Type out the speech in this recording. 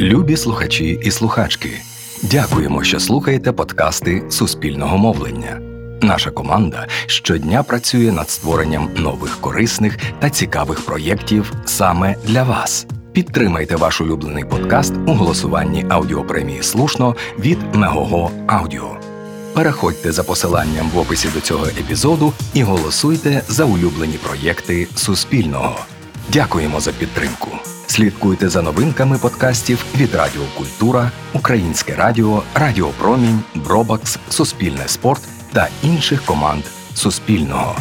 Любі слухачі і слухачки. Дякуємо, що слухаєте подкасти Суспільного мовлення. Наша команда щодня працює над створенням нових корисних та цікавих проєктів саме для вас. Підтримайте ваш улюблений подкаст у голосуванні аудіопремії слушно від Мегого Аудіо. Переходьте за посиланням в описі до цього епізоду і голосуйте за улюблені проєкти Суспільного. Дякуємо за підтримку. Слідкуйте за новинками подкастів від Радіо Культура, Українське Радіо, Радіо Промінь, Бробакс, Суспільне Спорт та інших команд Суспільного.